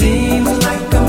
Seems like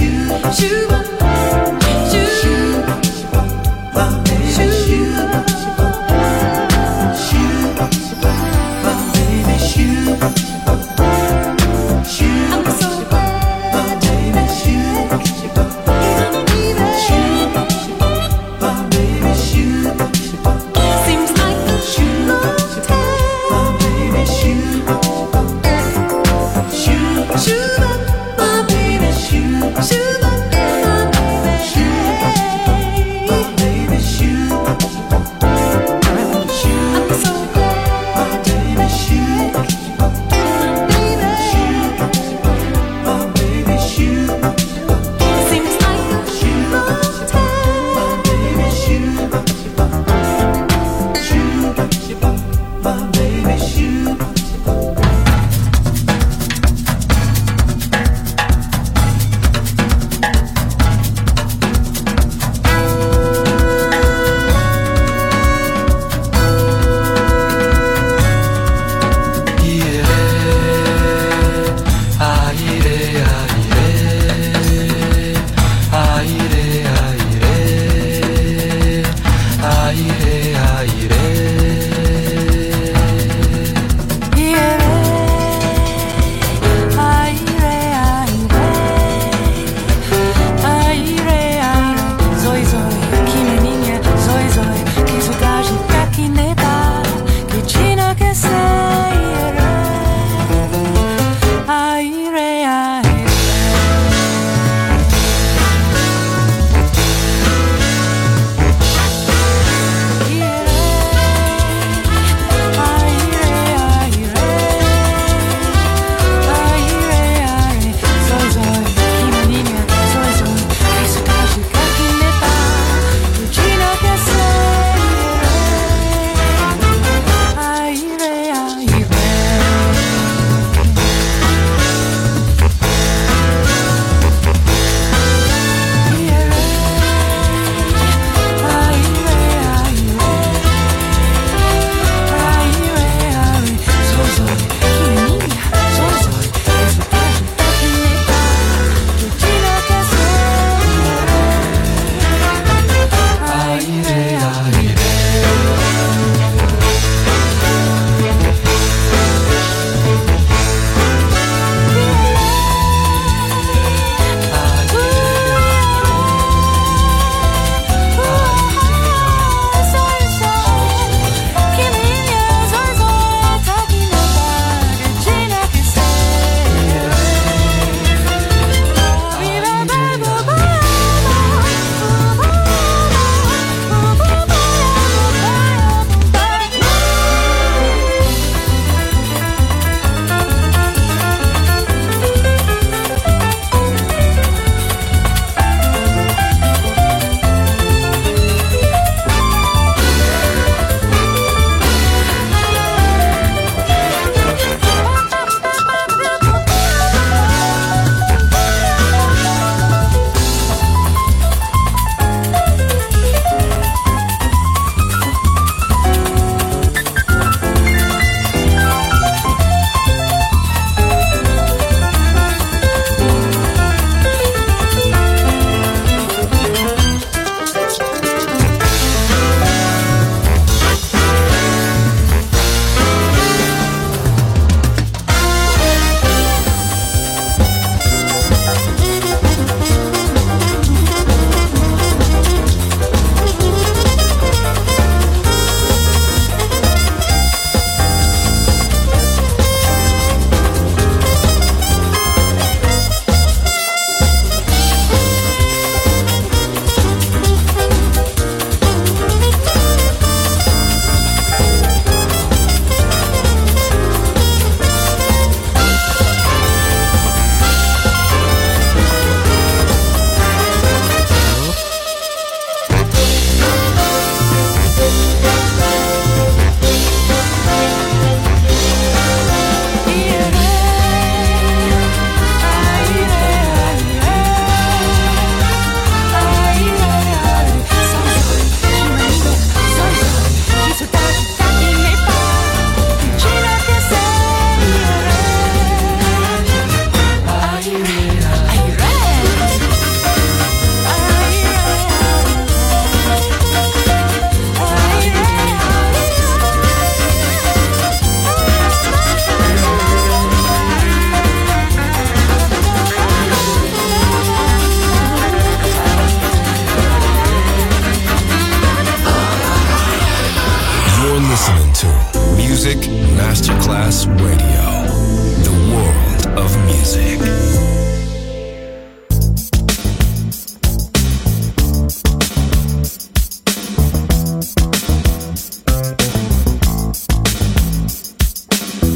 you, you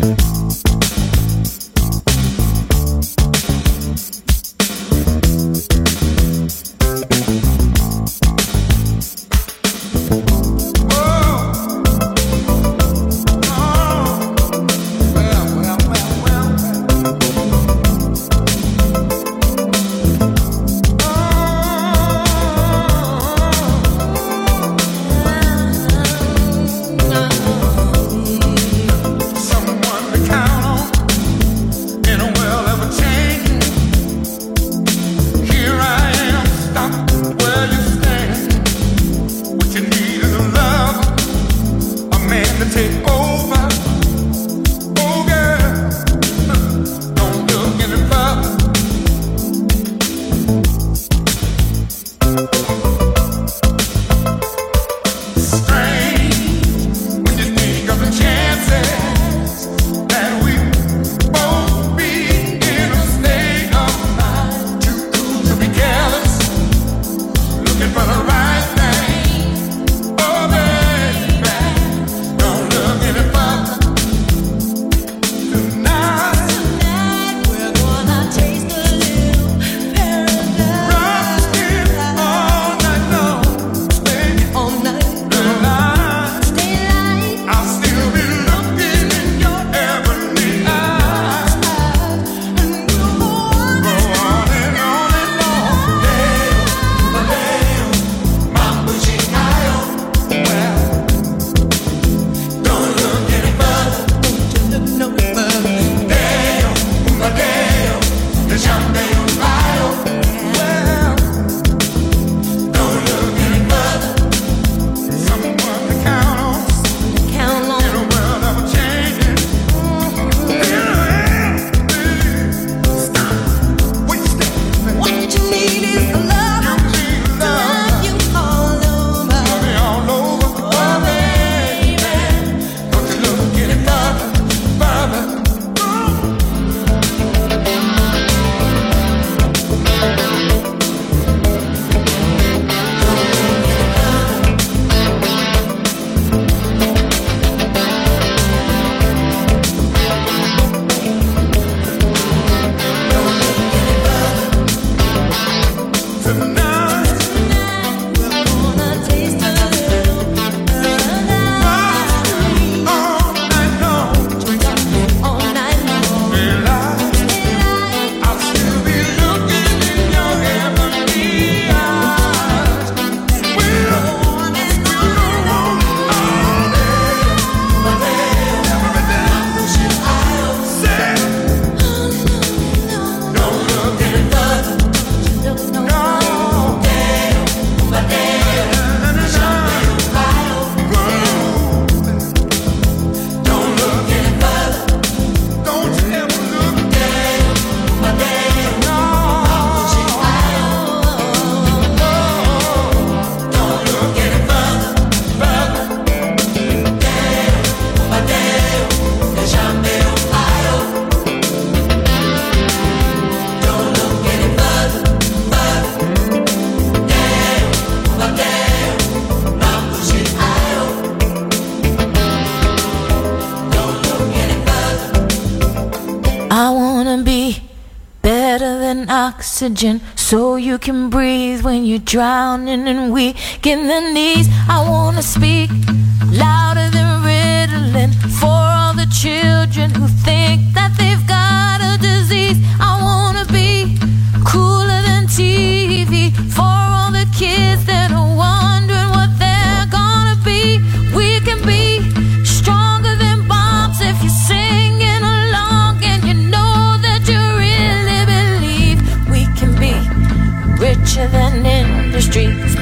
Bye. Oxygen so you can breathe when you're drowning and weak in the knees. I wanna speak louder than Ritalin for all the children who think that they've got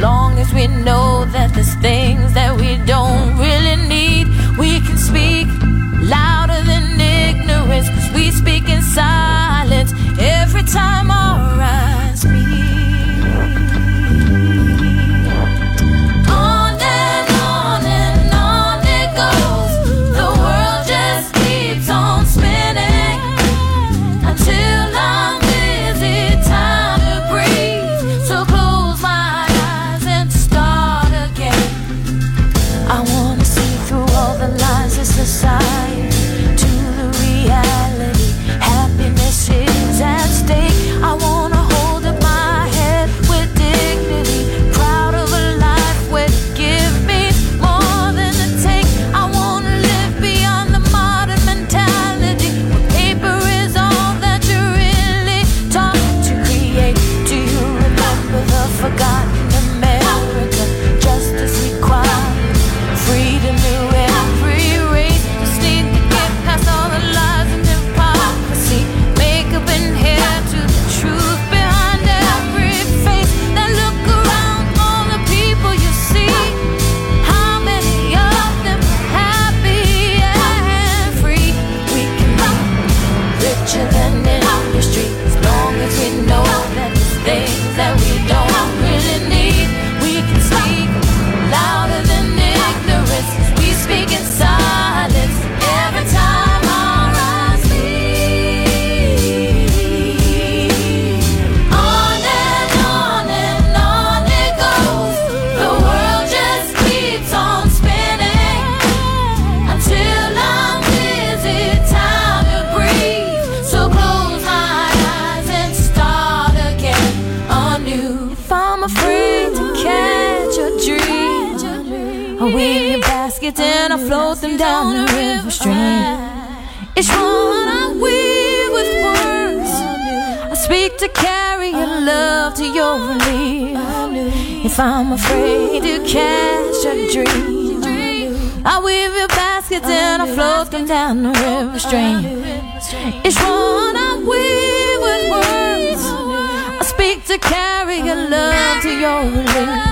long as we know that there's things that we don't To carry your love to your relief. If I'm afraid to catch a dream, I weave your baskets and I float them down the river stream. Each one I weave with words. I speak to carry your love to your relief.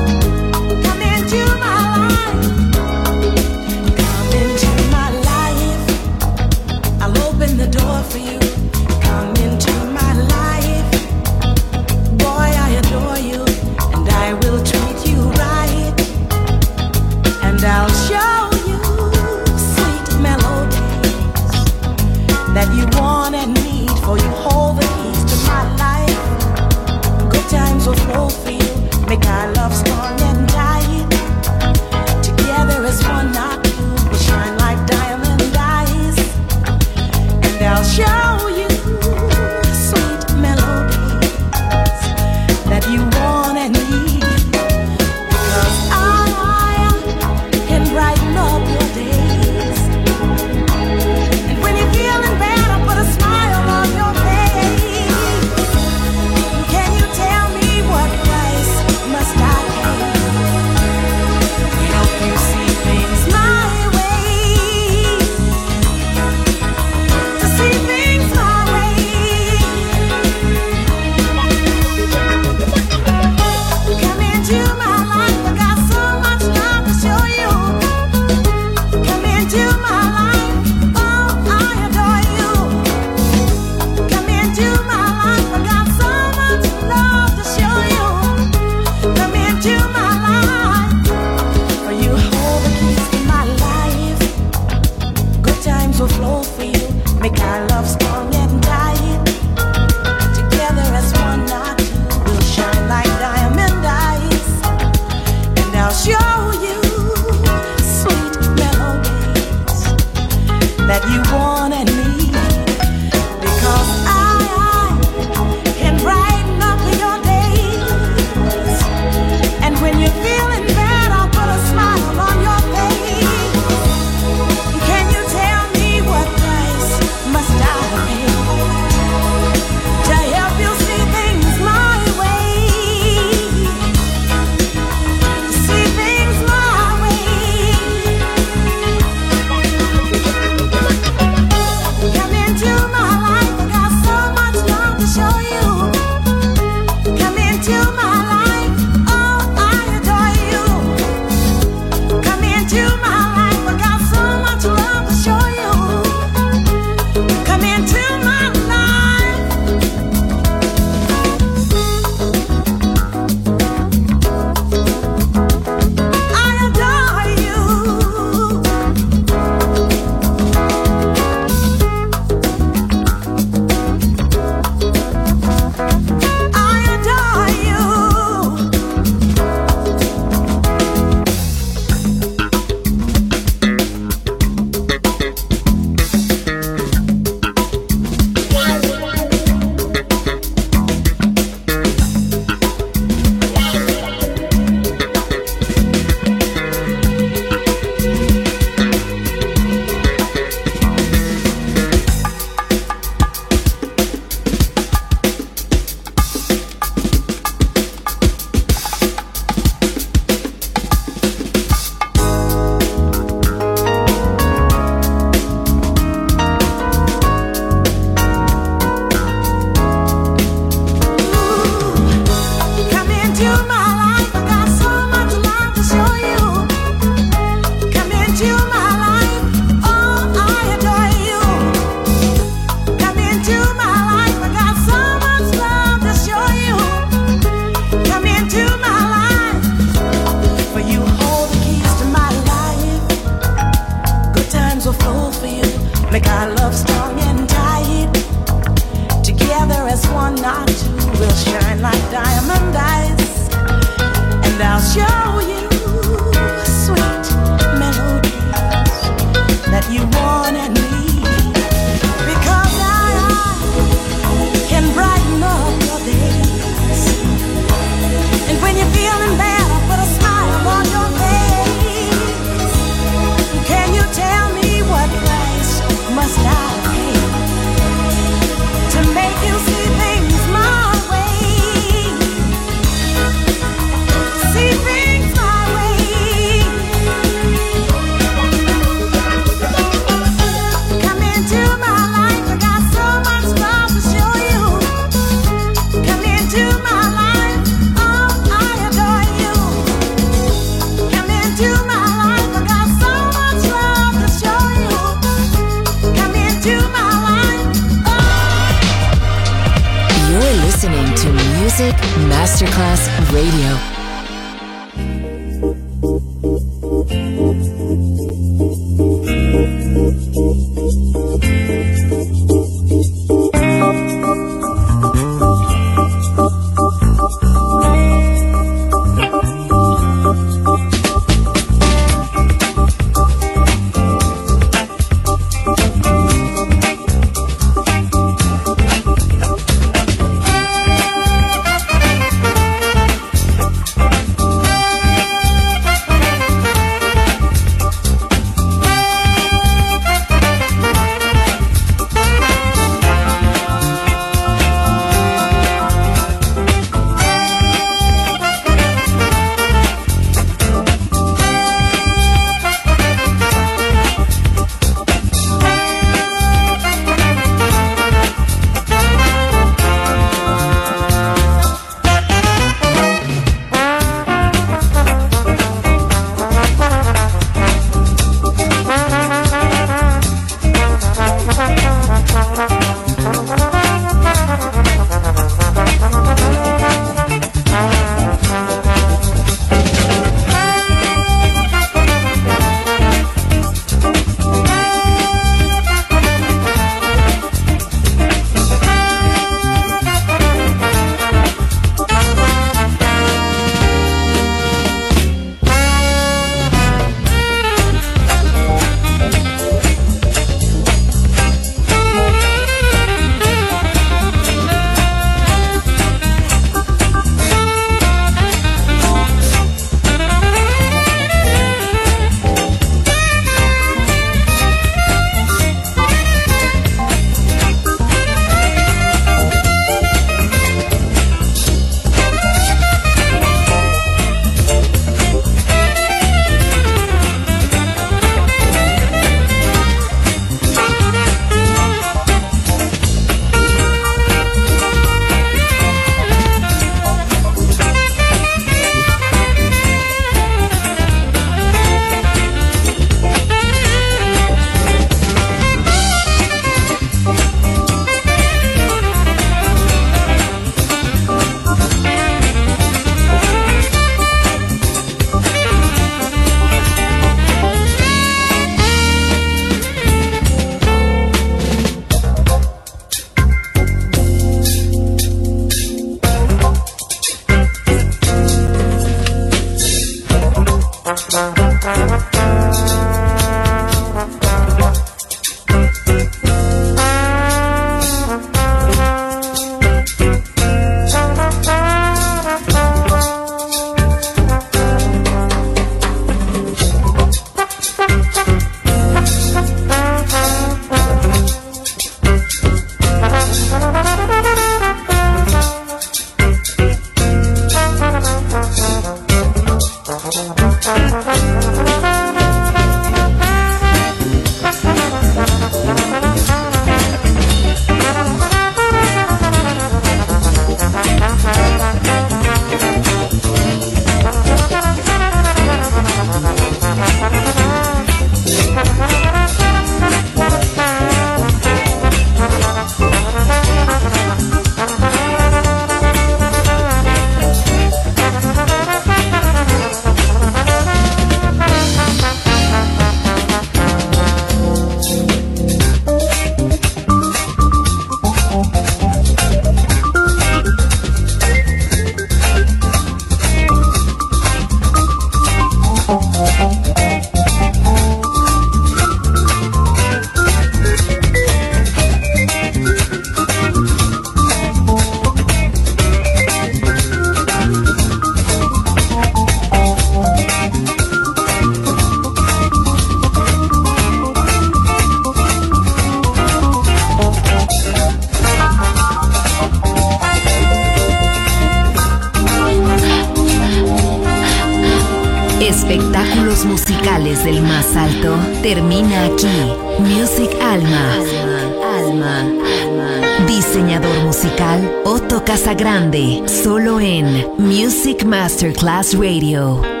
Masterclass Radio.